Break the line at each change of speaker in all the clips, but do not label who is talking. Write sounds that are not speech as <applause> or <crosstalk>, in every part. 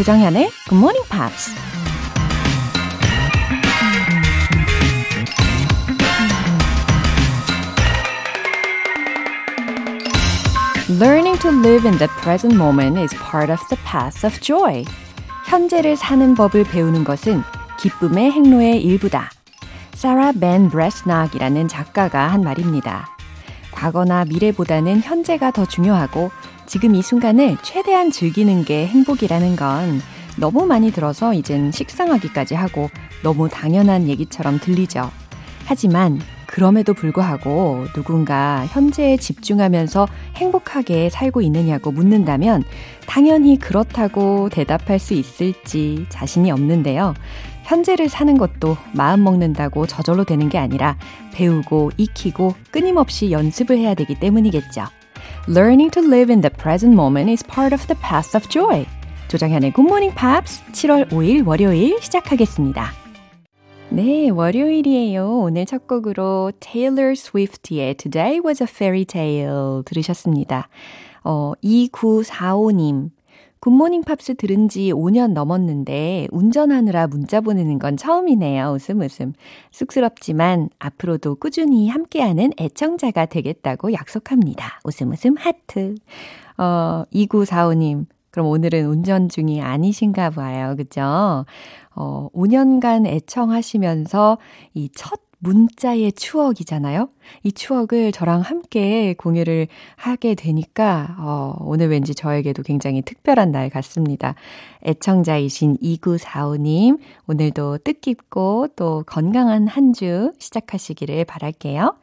조정현의 Good Morning Pops. Learning to live in the present moment is part of the path of joy. 현재를 사는 법을 배우는 것은 기쁨의 행로의 일부다. 사라 벤 브레스낙이라는 작가가 한 말입니다. 과거나 미래보다는 현재가 더 중요하고 지금 이 순간을 최대한 즐기는 게 행복이라는 건 너무 많이 들어서 이젠 식상하기까지 하고 너무 당연한 얘기처럼 들리죠. 하지만 그럼에도 불구하고 누군가 현재에 집중하면서 행복하게 살고 있느냐고 묻는다면 당연히 그렇다고 대답할 수 있을지 자신이 없는데요. 현재를 사는 것도 마음 먹는다고 저절로 되는 게 아니라 배우고 익히고 끊임없이 연습을 해야 되기 때문이겠죠. Learning to live in the present moment is part of the path of joy. 조장현의 Good Morning Pops 7월 5일 월요일 시작하겠습니다. 네, 월요일이에요. 오늘 첫 곡으로 Taylor Swift의 Today Was a Fairy Tale 들으셨습니다. 어, 2945님. 굿모닝 팝스 들은 지 5년 넘었는데 운전하느라 문자 보내는 건 처음이네요. 웃음 웃음. 쑥스럽지만 앞으로도 꾸준히 함께하는 애청자가 되겠다고 약속합니다. 웃음 웃음 하트. 어, 2945님. 그럼 오늘은 운전 중이 아니신가 봐요. 그죠? 어, 5년간 애청하시면서 이 첫 문자의 추억이잖아요. 이 추억을 저랑 함께 공유를 하게 되니까, 어, 오늘 왠지 저에게도 굉장히 특별한 날 같습니다. 애청자이신 2945님, 오늘도 뜻깊고 또 건강한 한 주 시작하시기를 바랄게요.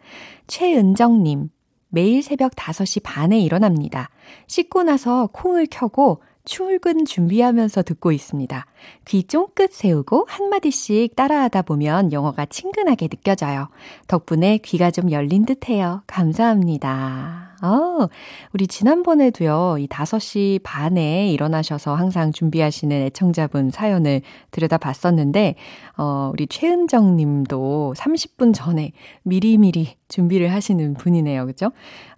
최은정님, 매일 새벽 5시 반에 일어납니다. 씻고 나서 콩을 켜고 출근 준비하면서 듣고 있습니다. 귀 쫑긋 세우고 한마디씩 따라하다 보면 영어가 친근하게 느껴져요. 덕분에 귀가 좀 열린 듯 해요. 감사합니다. 어, 우리 지난번에도요, 이 5시 반에 일어나셔서 항상 준비하시는 애청자분 사연을 들여다 봤었는데, 어, 우리 최은정 님도 30분 전에 미리미리 준비를 하시는 분이네요. 그죠?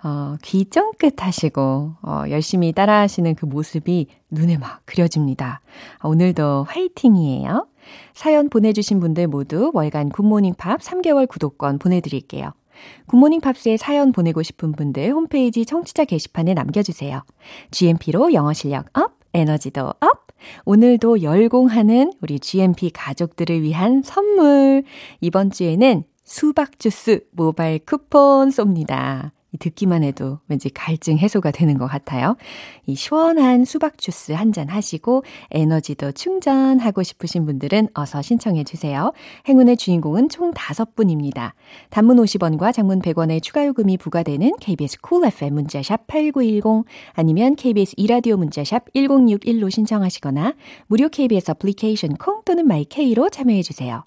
어, 귀 쫑긋 하시고, 어, 열심히 따라 하시는 그 모습이 눈에 막 그려집니다. 오늘도 화이팅이에요. 사연 보내주신 분들 모두 월간 굿모닝 팝 3개월 구독권 보내드릴게요. 굿모닝 팝스에 사연 보내고 싶은 분들 홈페이지 청취자 게시판에 남겨주세요. GMP로 영어 실력 up, 에너지도 up! 오늘도 열공하는 우리 GMP 가족들을 위한 선물. 이번 주에는 수박 주스 모바일 쿠폰 쏩니다. 듣기만 해도 왠지 갈증 해소가 되는 것 같아요. 이 시원한 수박 주스 한 잔 하시고 에너지도 충전하고 싶으신 분들은 어서 신청해 주세요. 행운의 주인공은 총 5분입니다. 단문 50원과 장문 100원의 추가 요금이 부과되는 KBS Cool FM 문자샵 8910 아니면 KBS 이라디오 문자샵 1061로 신청하시거나 무료 KBS 애플리케이션 콩 또는 마이케이로 참여해 주세요.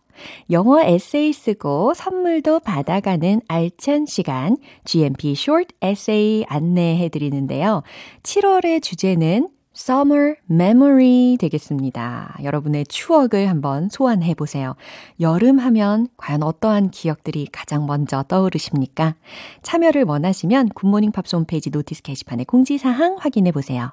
영어 에세이 쓰고 선물도 받아가는 알찬 시간 GMP Short Essay 안내해 드리는데요. 7월의 주제는 Summer Memory 되겠습니다. 여러분의 추억을 한번 소환해 보세요. 여름 하면 과연 어떠한 기억들이 가장 먼저 떠오르십니까? 참여를 원하시면 굿모닝 팝스 홈페이지 notice 게시판에 공지사항 확인해 보세요.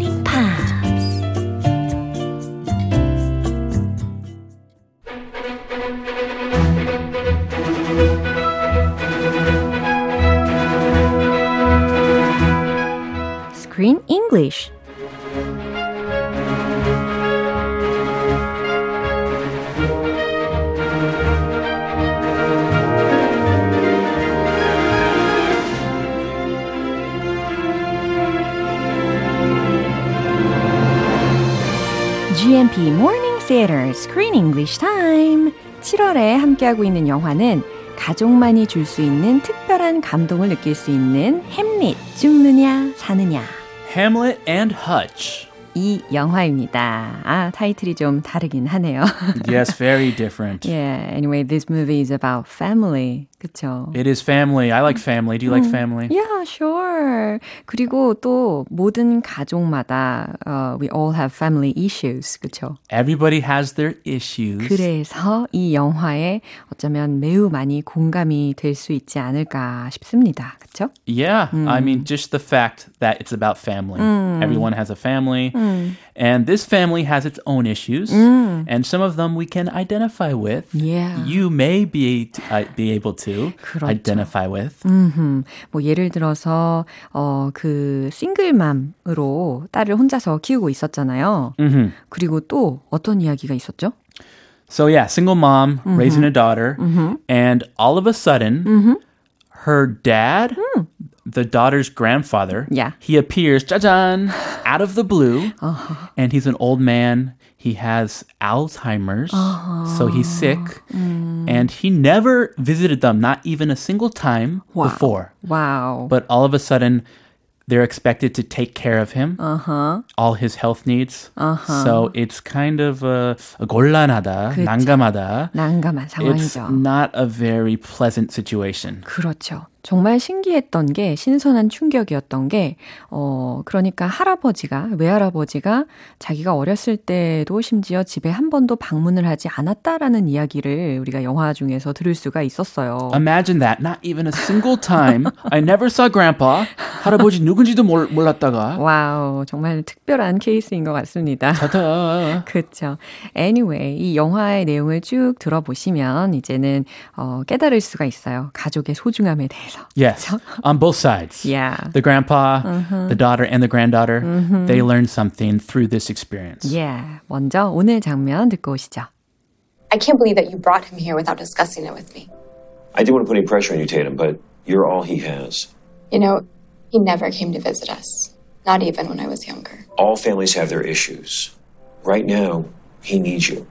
English. GMP Morning Theater Screen English Time. 7월에 함께하고 있는 영화는 가족만이 줄 수 있는 특별한 감동을 느낄 수 있는 햄릿 죽느냐 사느냐
Hamlet and Hutch.
이 영화입니다. 아, 타이틀이 좀 다르긴 하네요.
yes, very different. <laughs>
yeah, anyway, this movie is about family. 그쵸?
It is family. I like family. Do you like family?
Yeah, sure. 그리고 또 모든 가족마다 uh, we all have family issues. 그쵸?
Everybody has their issues.
그래서 이 영화에 어쩌면 매우 많이 공감이 될 수 있지 않을까 싶습니다. 그쵸?
Yeah, I mean, just the fact that it's about family. Everyone has a family, and this family has its own issues, and some of them we can identify with.
Yeah.
You may be uh, be able to
그렇죠.
identify with.
음, 뭐 예를 들어서 어 그 싱글맘으로 딸을 혼자서 키우고 있었잖아요.
Mhm.
그리고 또 어떤 이야기가 있었죠?
So yeah, single mom raising a daughter, and all of a sudden, her dad, the daughter's grandfather,
Yeah.
he appears, 짜잔, out of the blue, <laughs> and he's an old man. He has Alzheimer's, so he's sick, and he never visited them, not even a single time
Wow.
before.
와우.
But all of a sudden, they're expected to take care of him, all his health needs. So it's kind of uh, 곤란하다,
그쵸.
난감하다.
난감한
It's
상황이죠.
not a very pleasant situation.
그렇죠. 정말 신기했던 게 신선한 충격이었던 게 어, 그러니까 할아버지가 외할아버지가 자기가 어렸을 때도 심지어 집에 한 번도 방문을 하지 않았다라는 이야기를 우리가 영화 중에서 들을 수가 있었어요.
Imagine that. Not even a single time. I never saw grandpa. 할아버지 누군지도 몰, 몰랐다가.
와우, 정말 특별한 케이스인 것 같습니다.
타다. <laughs>
그렇죠. Anyway, 이 영화의 내용을 쭉 들어보시면 이제는 어, 깨달을 수가 있어요. 가족의 소중함에 대해서.
Yes, <laughs> on both sides.
Yeah.
The grandpa, the daughter, and the granddaughter, they learn something through this experience.
Yeah. 먼저 오늘 장면 듣고 오시죠.
I can't believe that you brought him here without discussing it with me.
I didn't want to put any pressure on you, Tatum, but you're all he has.
You know, he never came to visit us, not even when I was younger.
All families have their issues. Right now, he needs you.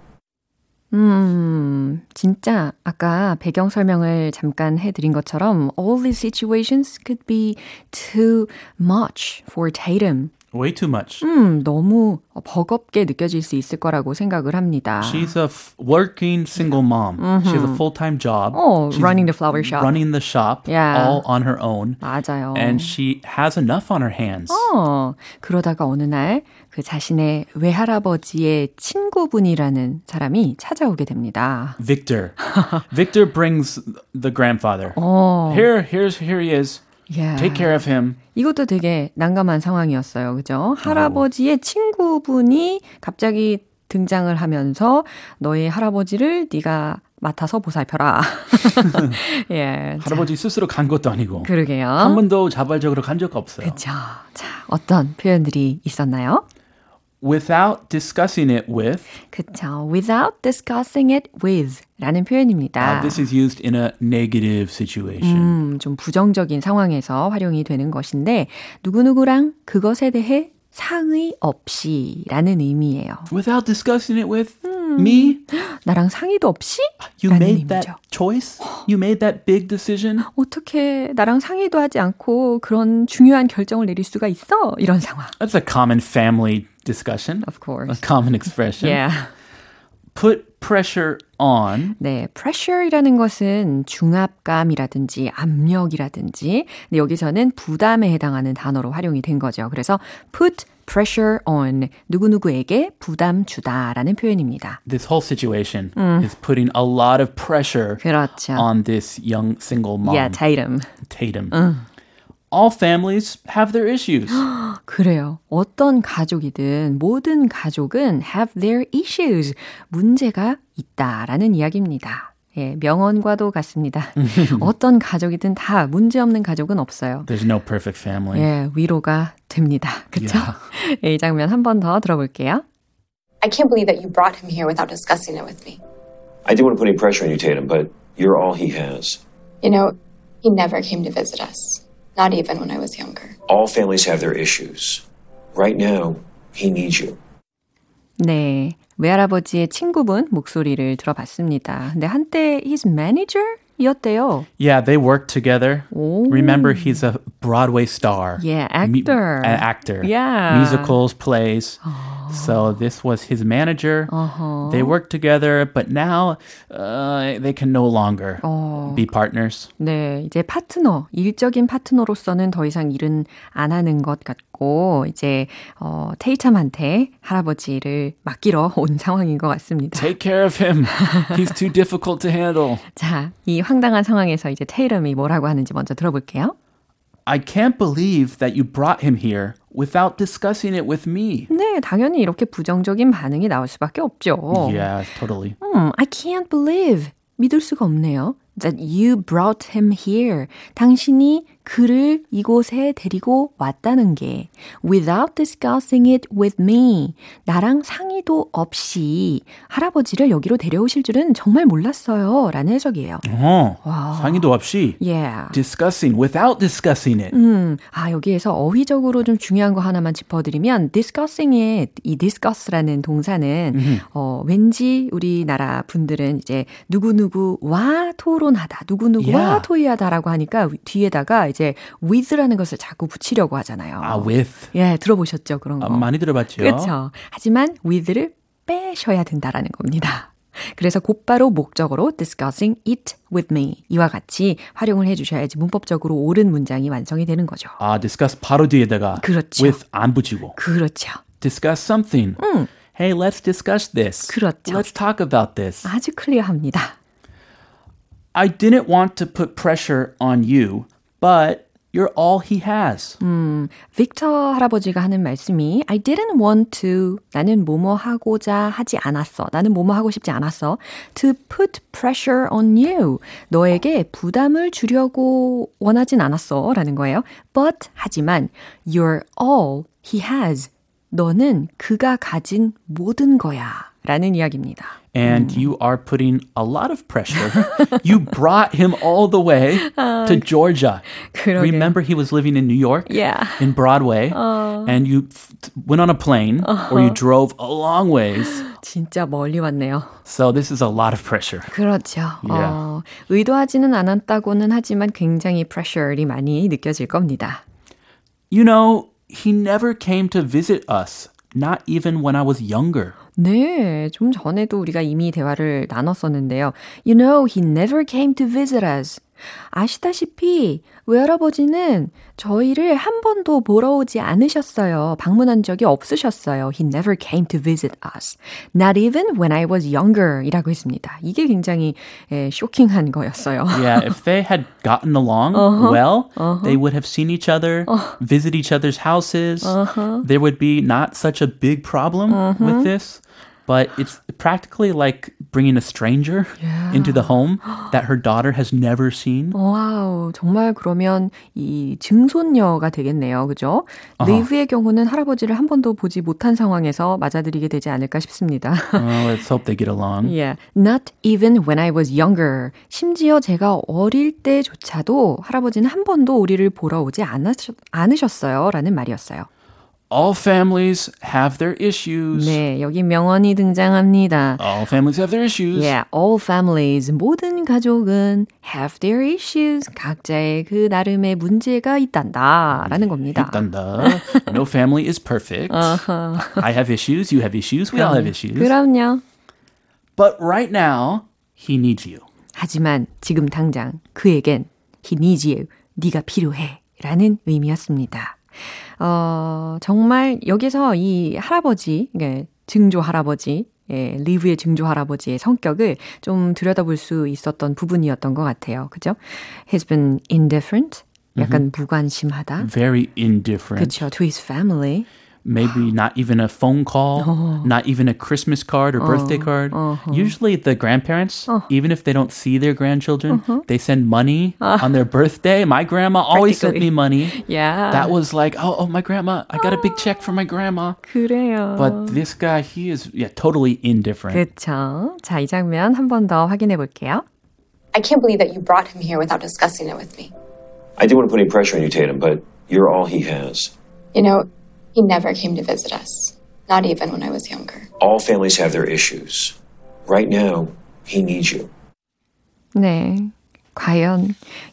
음, 진짜 아까 배경 설명을 잠깐 해드린 것처럼 all these situations could be too much for Tatum.
Way too much.
음, 너무 버겁게 느껴질 수 있을 거라고 생각을 합니다.
She's a working single mom. She has a full time job.
Oh,
She's
running the flower shop.
Running the shop
Yeah.
all on her own.
맞아요.
And she has enough on her hands.
어, 그러다가 어느 날 그 자신의 외할아버지의 친구분이라는 사람이 찾아오게 됩니다.
Victor. <laughs> Victor brings the grandfather.
어,
Here, here's here he is.
yeah.
Take care of him.
이것도 되게 난감한 상황이었어요. 그죠? 할아버지의 친구분이 갑자기 등장을 하면서 너의 할아버지를 네가 맡아서 보살펴라. <laughs> <laughs> 예. 자,
할아버지 스스로 간 것도 아니고
그러게요.
한 번도 자발적으로 간 적 없어요.
그죠. 자, 어떤 표현들이 있었나요?
Without discussing it with,
그쵸. Without discussing it with 라는 표현입니다.
uh, this is used in a negative situation.
음, 좀 부정적인 상황에서 활용이 되는 것인데 누구누구랑 그것에 대해 상의 없이 라는 의미예요.
Without discussing it with me,
나랑 상의도 없이?
you made
의미죠.
that choice. You made that big decision.
어떻게 나랑 상의도 하지 않고 그런 중요한 결정을 내릴 수가 있어? 이런 상황.
That's a common family discussion.
Of course.
A common expression.
Yeah.
Put pressure on.
네, pressure이라는 것은 중압감이라든지 압력이라든지 근데 여기서는 부담에 해당하는 단어로 활용이 된 거죠. 그래서 put pressure on 누구누구에게 부담 주다라는 표현입니다.
This whole situation is putting a lot of pressure
그렇죠.
on this young single mom,
yeah, Tatum.
Tatum. All families have their issues.
그래요. 어떤 가족이든 모든 가족은 have their issues. 문제가 있다라는 이야기입니다. 예, 명언과도 같습니다. 어떤 가족이든 다 문제 없는 가족은 없어요.
There's no perfect family.
예, 위로가 됩니다. 그쵸? 예, 이 장면 한 번 더 들어볼게요.
I can't believe that you brought him here without discussing it with me.
I didn't want to put any pressure on you, Tatum, but you're all he has.
You know, he never came to visit us, not even when I was younger.
All families have their issues. Right now, he needs you.
네. 외할아버지의 친구분 목소리를 들어봤습니다. 근데 한때 his manager 이었대요.
Yeah, they work together. Remember, he's a Broadway star.
Yeah,
Me-
actor.
an actor.
Yeah.
Musicals, plays. So this was his manager. They worked together, but now uh, they can no longer be partners.
네, 이제 파트너, 일적인 파트너로서는 더 이상 일은 안 하는 것 같고, 이제, 어, 테이tam한테 할아버지를 맡기러 온 상황인 것 같습니다.
Take care of him. He's too difficult to handle.
자, 이 황당한 상황에서 이제 테이럼이 뭐라고 하는지 먼저 들어볼게요.
I can't believe that you brought him here without discussing it with me.
네, 당연히 이렇게 부정적인 반응이 나올 수밖에 없죠.
Yeah, totally.
음, I can't believe. 믿을 수가 없네요. That you brought him here. 당신이 그를 이곳에 데리고 왔다는 게 without discussing it with me. 나랑 상의도 없이 할아버지를 여기로 데려오실 줄은 정말 몰랐어요. 라는 해석이에요.
어, 상의도 없이
Yeah.
discussing without discussing it.
음, 아, 여기에서 어휘적으로 좀 중요한 거 하나만 짚어드리면, discussing의 이 discuss라는 동사는, 어, 왠지 우리나라 분들은 이제 누구누구와 토론하다, 누구누구와
Yeah.
토의하다라고 하니까 뒤에다가 이제 with라는 것을 자꾸 붙이려고 하잖아요.
아, with.
예, 들어보셨죠? 그런 거.
아, 많이 들어봤죠.
그렇죠. 하지만 with를 빼셔야 된다라는 겁니다. 그래서 곧바로 목적으로 discussing it with me 이와 같이 활용을 해주셔야지 문법적으로 옳은 문장이 완성이 되는 거죠.
아, discuss 바로 뒤에다가
그렇죠.
with 안 붙이고
그렇죠.
discuss something. Hey, let's discuss this.
그렇죠.
Let's talk about this.
아주 클리어합니다.
I didn't want to put pressure on you, but you're all he has.
빅터 할아버지가 하는 말씀이 I didn't want to 나는 뭐뭐 하고자 하지 않았어. 나는 뭐뭐 하고 싶지 않았어. To put pressure on you. 너에게 부담을 주려고 원하진 않았어. 라는 거예요. But 하지만 you're all he has. 너는 그가 가진 모든 거야. 라는 이야기입니다.
And you are putting a lot of pressure. you brought <laughs> him all the way to Georgia.
그러게요.
Remember, he was living in New York,
Yeah.
in Broadway, and you f- went on a plane or you drove a long ways. <gasps>
진짜 멀리 왔네요.
So this is a lot of pressure.
그렇죠.
Yeah.
어, 의도하지는 않았다고는 하지만 굉장히 프레셔리 많이 느껴질 겁니다.
You know, he never came to visit us, not even when I was younger.
네, 좀 전에도 우리가 이미 대화를 나눴었는데요. You know, he never came to visit us. 아시다시피 외할아버지는 저희를 한 번도 보러 오지 않으셨어요. 방문한 적이 없으셨어요. He never came to visit us. Not even when I was younger 이라고 했습니다. 이게 굉장히 에, 쇼킹한 거였어요.
Yeah, if they had gotten along <laughs> well, they would have seen each other, visit each other's houses. There would be not such a big problem with this. But it's practically like bringing a stranger into the home that her daughter has never seen.
와우, 정말 그러면 이 증손녀가 되겠네요. 그죠? 리브의 경우는 할아버지를 한 번도 보지 못한 상황에서 맞아들이게 되지 않을까 싶습니다.
Oh, let's hope they get along.
yeah. Not even when I was younger. 심지어 제가 어릴 때조차도 할아버지는 한 번도 우리를 보러 오지 않으셨, 않으셨어요. 라는 말이었어요.
All families have their issues.
네, 여기 명언이 등장합니다.
All families have their issues.
Yeah, all families, 모든 가족은 have their issues. 각자의 그 나름의 문제가 있단다. 라는 겁니다.
Dunda. No family is perfect. I have issues. You have issues. We all have issues.
그럼요.
But right now, he needs you.
하지만 지금 당장 그에겐 he needs you. 네가 필요해. 라는 의미였습니다. 어, 정말 여기서 이 할아버지, 예, 증조 할아버지, 예, 리브의 증조 할아버지의 성격을 좀 들여다볼 수 있었던 부분이었던 것 같아요. 그죠? He's been indifferent. 약간 무관심하다.
Very indifferent.
그렇죠. To his family.
Maybe not even a phone call, not even a Christmas card or birthday card. Usually, the grandparents, even if they don't see their grandchildren, they send money on their birthday. My grandma always sent me money.
Yeah.
That was like, oh, oh, my grandma, I got a big check for my grandma.
그래요.
But this guy, he is yeah, totally indifferent.
그렇죠. 자, 이 장면 한 번 더 확인해 볼게요.
I can't believe that you brought him here without discussing it with me.
I didn't want to put any pressure on you, Tatum, but you're all he has.
You know, he never came to visit us, not even when I was younger.
All families have their issues. Right now, he needs you.
네. 과연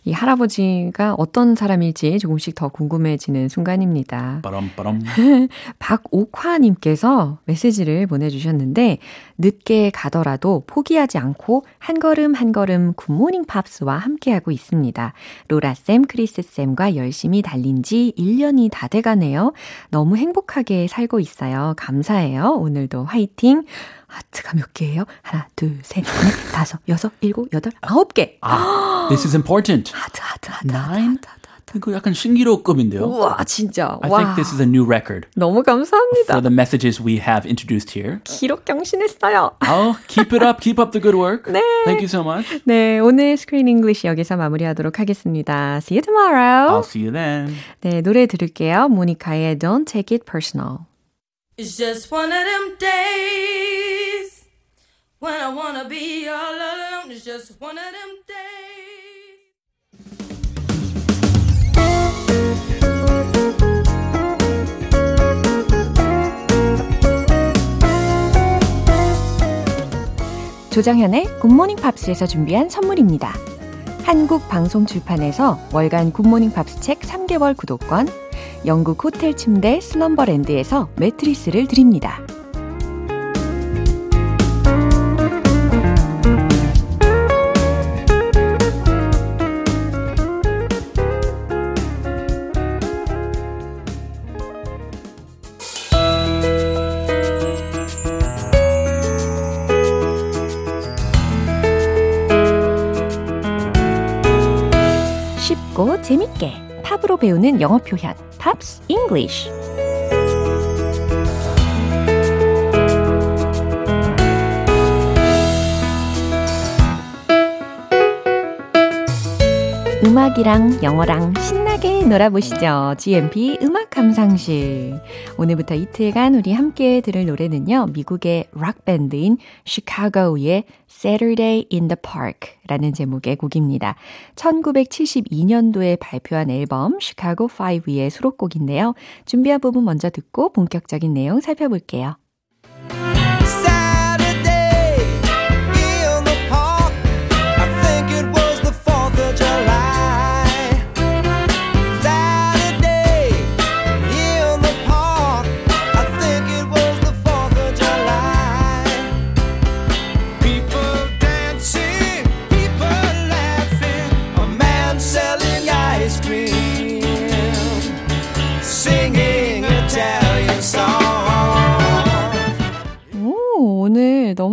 이 할아버지가 어떤 사람일지 조금씩 더 궁금해지는 순간입니다.
빠람빠람. <laughs>
박옥화님께서 메시지를 보내주셨는데, 늦게 가더라도 포기하지 않고 한 걸음 한 걸음 굿모닝 팝스와 함께하고 있습니다. 로라쌤, 크리스쌤과 열심히 달린 지 1년이 다 돼가네요. 너무 행복하게 살고 있어요. 감사해요. 오늘도 화이팅! 하트가 몇 개예요? 하나, 둘, 셋, 넷, 다섯, 여섯, 일곱, 여덟, 아홉 개.
아, this is important.
하트, 하트, 하트,
Nine?
하트, 하트, 하트.
이거 약간 신기록급인데요.
우와, 진짜.
I
와.
think this is a new record
너무 감사합니다.
for the messages we have introduced here.
기록 경신했어요.
Oh, keep it up. Keep up the good work.
네.
Thank you so much.
네, 오늘 스크린 잉글리시 여기서 마무리하도록 하겠습니다. See you tomorrow.
I'll see you then.
네, 노래 들을게요. 모니카의 Don't Take It Personal.
It's just one of them days when I wanna be all alone. It's just one of them days.
조정현의 굿모닝 팝스에서 준비한 선물입니다. 한국 방송 출판에서 월간 굿모닝 팝스 책 3개월 구독권, 영국 호텔 침대 슬럼버랜드에서 매트리스를 드립니다. 쉽고 재밌게 팝으로 배우는 영어 표현 Pops English 음악이랑 영어랑 신나 게 놀아보시죠. GMP 음악 감상실. 오늘부터 이틀간 우리 함께 들을 노래는요. 미국의 락 밴드인 시카고의 Saturday in the Park 라는 제목의 곡입니다. 1972년도에 발표한 앨범 시카고 5의 수록곡인데요. 준비한 부분 먼저 듣고 본격적인 내용 살펴볼게요.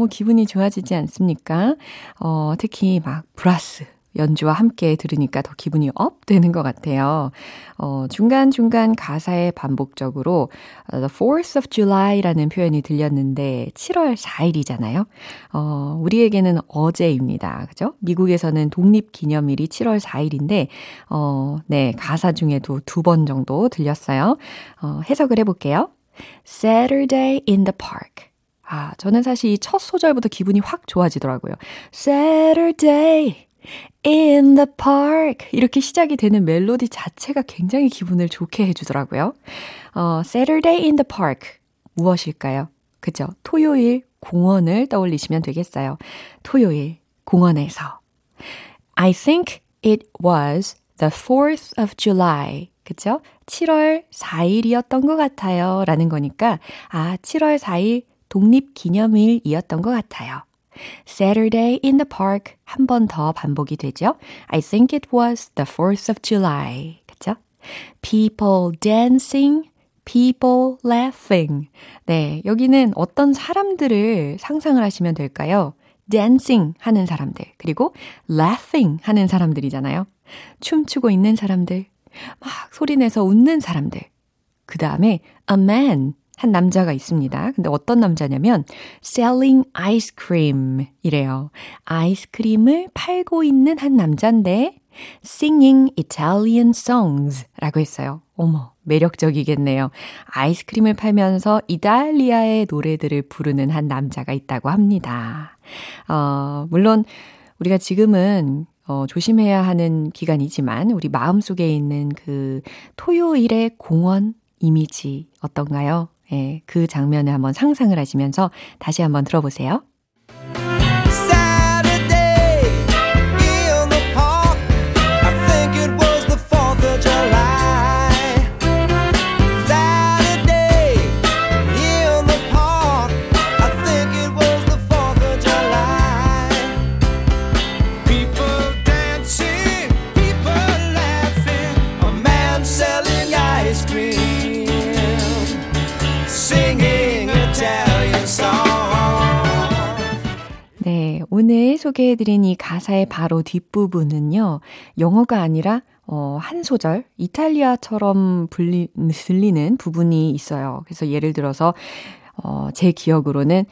너무 기분이 좋아지지 않습니까? 어, 특히 막 브라스 연주와 함께 들으니까 더 기분이 up 되는 것 같아요. 어, 중간중간 가사에 반복적으로 어, The 4th of July라는 표현이 들렸는데 7월 4일이잖아요. 어, 우리에게는 어제입니다. 그죠? 미국에서는 독립기념일이 7월 4일인데, 어, 네, 가사 중에도 두 번 정도 들렸어요. 어, 해석을 해볼게요. Saturday in the park. 아, 저는 사실 이 첫 소절부터 기분이 확 좋아지더라고요. Saturday in the park. 이렇게 시작이 되는 멜로디 자체가 굉장히 기분을 좋게 해주더라고요. 어, Saturday in the park. 무엇일까요? 그죠? 토요일 공원을 떠올리시면 되겠어요. 토요일 공원에서. I think it was the 4th of July. 그쵸? 7월 4일이었던 것 같아요. 라는 거니까, 아, 7월 4일 독립기념일이었던 것 같아요. Saturday in the park 한 번 더 반복이 되죠. I think it was the 4th of July. 그쵸? People dancing, people laughing. 네, 여기는 어떤 사람들을 상상을 하시면 될까요? dancing 하는 사람들, 그리고 laughing 하는 사람들이잖아요. 춤추고 있는 사람들, 막 소리내서 웃는 사람들. 그 다음에 a man, 한 남자가 있습니다. 근데 어떤 남자냐면 selling ice cream 이래요. 아이스크림을 팔고 있는 한 남자인데 singing Italian songs 라고 했어요. 어머, 매력적이겠네요. 아이스크림을 팔면서 이탈리아의 노래들을 부르는 한 남자가 있다고 합니다. 어, 물론 우리가 지금은 어, 조심해야 하는 기간이지만 우리 마음속에 있는 그 토요일의 공원 이미지 어떤가요? 예, 그 장면을 한번 상상을 하시면서 다시 한번 들어보세요. 오늘 소개해드린 이 가사의 바로 뒷부분은요, 영어가 아니라 어, 한 소절, 이탈리아처럼 불리, 들리는 부분이 있어요. 그래서 예를 들어서, 어, 제 기억으로는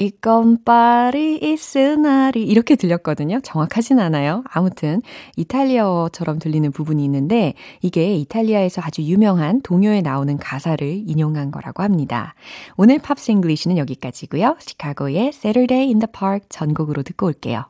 이건 파리 이스나리 이렇게 들렸거든요. 정확하진 않아요. 아무튼 이탈리아어처럼 들리는 부분이 있는데 이게 이탈리아에서 아주 유명한 동요에 나오는 가사를 인용한 거라고 합니다. 오늘 Pops English는 여기까지고요. 시카고의 Saturday in the Park 전곡으로 듣고 올게요.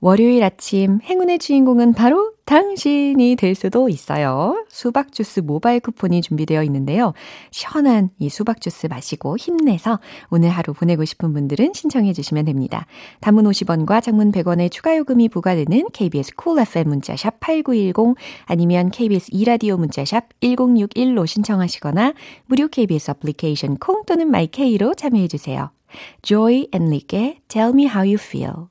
월요일 아침 행운의 주인공은 바로 당신이 될 수도 있어요. 수박 주스 모바일 쿠폰이 준비되어 있는데요. 시원한 이 수박 주스 마시고 힘내서 오늘 하루 보내고 싶은 분들은 신청해 주시면 됩니다. 단문 50원과 장문 100원의 추가 요금이 부과되는 KBS cool cool FM 문자샵 8910 아니면 KBS 이라디오 문자샵 1061로 신청하시거나 무료 KBS 애플리케이션 콩 또는 마이케이로 참여해 주세요. Joy Enriquez의 Tell Me How You Feel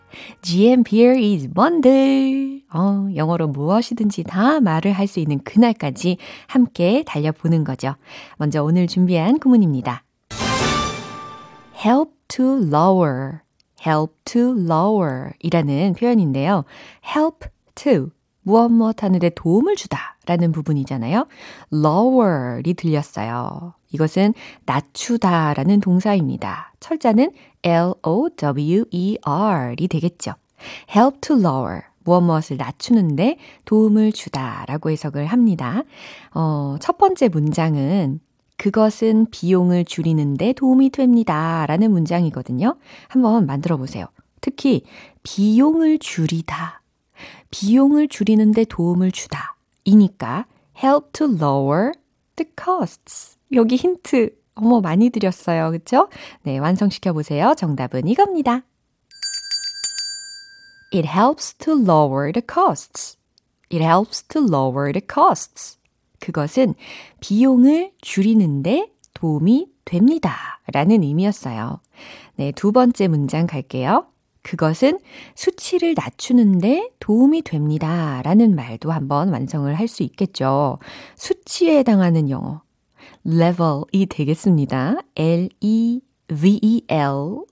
GM Beer is bundle. 어, 영어로 무엇이든지 다 말을 할 수 있는 그날까지 함께 달려보는 거죠. 먼저 오늘 준비한 구문입니다. help to lower, help to lower 이라는 표현인데요. help to 무엇 무엇 하는데 도움을 주다 라는 부분이잖아요. lower이 들렸어요. 이것은 낮추다 라는 동사입니다. 철자는 L-O-W-E-R이 되겠죠. help to lower. 무엇 무엇을 낮추는데 도움을 주다 라고 해석을 합니다. 어, 첫 번째 문장은 그것은 비용을 줄이는데 도움이 됩니다. 라는 문장이거든요. 한번 만들어 보세요. 특히 비용을 줄이다. 비용을 줄이는데 도움을 주다. 이니까 help to lower the costs. 여기 힌트 어머 많이 드렸어요. 그쵸? 네, 완성시켜 보세요. 정답은 이겁니다. It helps to lower the costs. It helps to lower the costs. 그것은 비용을 줄이는데 도움이 됩니다. 라는 의미였어요. 네, 두 번째 문장 갈게요. 그것은 수치를 낮추는데 도움이 됩니다. 라는 말도 한번 완성을 할 수 있겠죠. 수치에 해당하는 영어. Level이 되겠습니다. L-E-V-E-L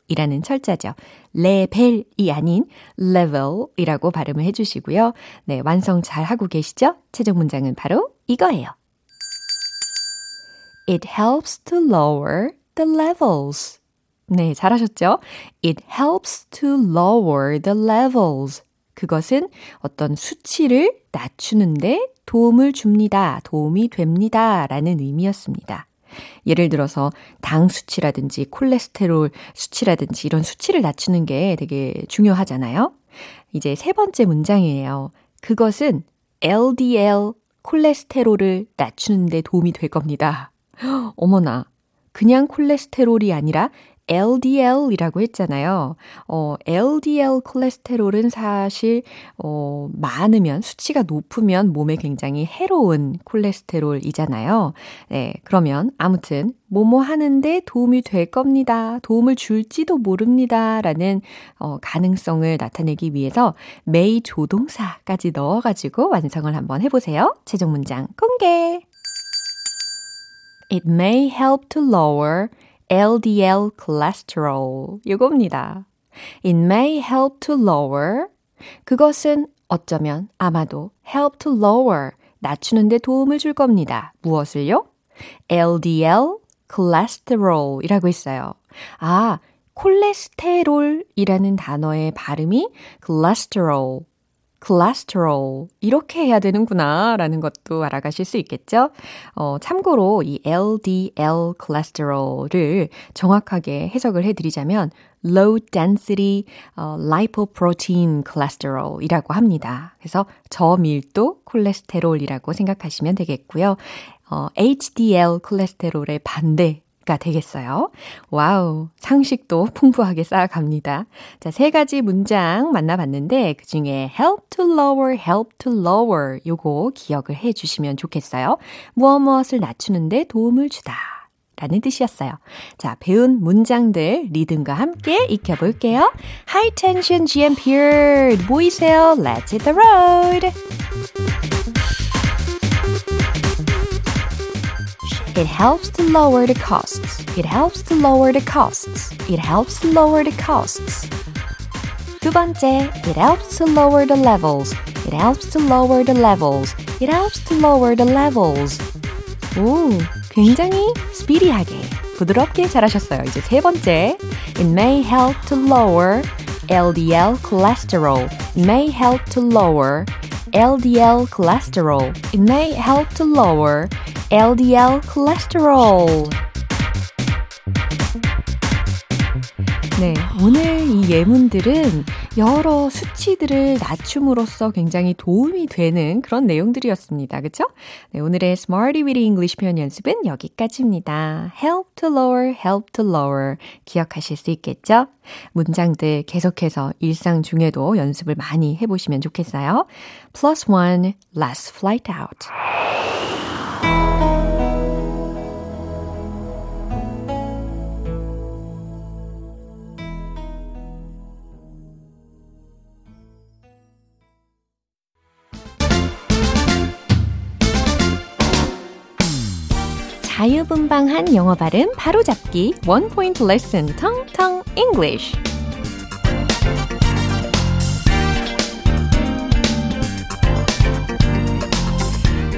이라는 철자죠. 레벨이 아닌 level이라고 발음을 해주시고요. 네, 완성 잘 하고 계시죠? 최종 문장은 바로 이거예요. It helps to lower the levels. 네, 잘하셨죠? It helps to lower the levels. 그것은 어떤 수치를 낮추는데 도움을 줍니다. 도움이 됩니다. 라는 의미였습니다. 예를 들어서 당 수치라든지 콜레스테롤 수치라든지 이런 수치를 낮추는 게 되게 중요하잖아요. 이제 세 번째 문장이에요. 그것은 LDL 콜레스테롤을 낮추는데 도움이 될 겁니다. <gasps> 어머나. 그냥 콜레스테롤이 아니라 LDL이라고 했잖아요. 어, LDL 콜레스테롤은 사실, 어, 많으면, 수치가 높으면 몸에 굉장히 해로운 콜레스테롤이잖아요. 네, 그러면 아무튼, 뭐뭐 하는데 도움이 될 겁니다. 도움을 줄지도 모릅니다. 라는, 어, 가능성을 나타내기 위해서 메이 조동사까지 넣어가지고 완성을 한번 해보세요. 최종 문장 공개! It may help to lower LDL cholesterol. 이겁니다. It may help to lower. 그것은 어쩌면 아마도 help to lower. 낮추는 데 도움을 줄 겁니다. 무엇을요? LDL cholesterol 이라고 있어요. 아, 콜레스테롤이라는 단어의 발음이 cholesterol. Cholesterol. 이렇게 해야 되는구나, 라는 것도 알아가실 수 있겠죠? 어, 참고로 이 LDL cholesterol을 정확하게 해석을 해드리자면 low density 어, lipoprotein cholesterol이라고 합니다. 그래서 저밀도 콜레스테롤이라고 생각하시면 되겠고요. 어, HDL 콜레스테롤의 반대 가 되겠어요. 와우, 상식도 풍부하게 쌓아갑니다. 자, 세 가지 문장 만나봤는데 그 중에 help to lower, help to lower 요거 기억을 해 주시면 좋겠어요. 무엇 무엇을 낮추는데 도움을 주다. 라는 뜻이었어요. 자, 배운 문장들 리듬과 함께 익혀볼게요. High tension GMP 보이세요? Let's hit the road! It helps to lower the costs. It helps to lower the costs. It helps to lower the costs. 두 번째, it helps to lower the levels. It helps to lower the levels. It helps to lower the levels. 오, 굉장히 스피디하게, 부드럽게 잘하셨어요. 이제 세 번째, it may help to lower LDL cholesterol. It may help to lower LDL cholesterol. It may help to lower LDL cholesterol. 네, 오늘 이 예문들은 여러 수치들을 낮춤으로써 굉장히 도움이 되는 그런 내용들이었습니다. 그쵸? 네, 오늘의 Smarty Weedy English 표현 연습은 여기까지입니다. Help to lower, help to lower. 기억하실 수 있겠죠? 문장들 계속해서 일상 중에도 연습을 많이 해보시면 좋겠어요. Plus one, last flight out. 자유분방한 영어 발음 바로잡기 원 포인트 레슨 텅텅 English.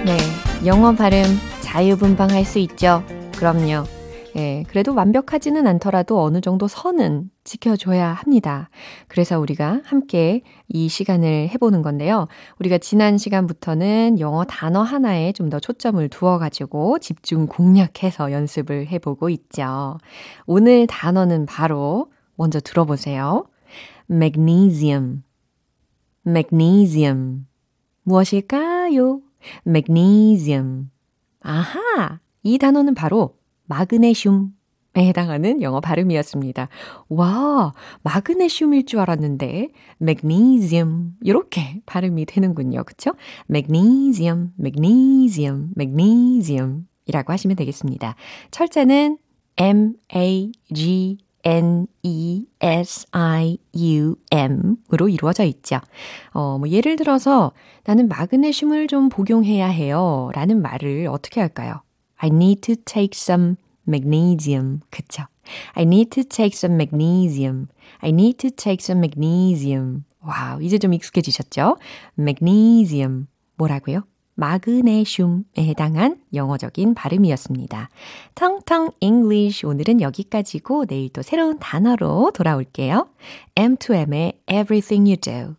네, 영어 발음 자유분방할 수 있죠. 그럼요. 예, 그래도 완벽하지는 않더라도 어느 정도 선은 지켜줘야 합니다. 그래서 우리가 함께 이 시간을 해보는 건데요. 우리가 지난 시간부터는 영어 단어 하나에 좀 더 초점을 두어가지고 집중 공략해서 연습을 해보고 있죠. 오늘 단어는 바로 먼저 들어보세요. magnesium, magnesium. 무엇일까요? magnesium. 아하! 이 단어는 바로 마그네슘에 해당하는 영어 발음이었습니다. 와, 마그네슘일 줄 알았는데 magnesium 이렇게 발음이 되는군요. 그쵸? magnesium, magnesium, magnesium 이라고 하시면 되겠습니다. 철자는 M-A-G N-E-S-I-U-M으로 이루어져 있죠. 어, 뭐 예를 들어서 나는 마그네슘을 좀 복용해야 해요. 라는 말을 어떻게 할까요? I need to take some magnesium. 그쵸? I need to take some magnesium. I need to take some magnesium. 와우, 이제 좀 익숙해지셨죠? magnesium. 뭐라고요? 마그네슘에 해당한 영어적인 발음이었습니다. 텅텅 English 오늘은 여기까지고 내일 또 새로운 단어로 돌아올게요. M2M의 Everything You Do.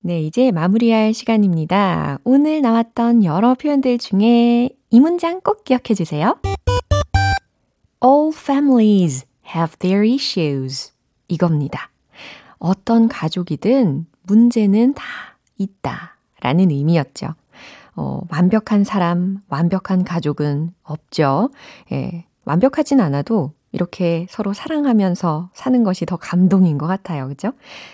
네, 이제 마무리할 시간입니다. 오늘 나왔던 여러 표현들 중에 이 문장 꼭 기억해 주세요. All families have their issues. 이겁니다. 어떤 가족이든 문제는 다 있다. 라는 의미였죠. 어, 완벽한 사람, 완벽한 가족은 없죠. 예, 완벽하진 않아도 이렇게 서로 사랑하면서 사는 것이 더 감동인 것 같아요. 그죠?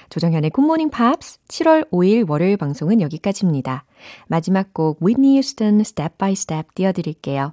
조정현의 굿모닝 팝스 7월 5일 월요일 방송은 여기까지입니다. 마지막 곡 Whitney Houston Step by Step 띄워드릴게요.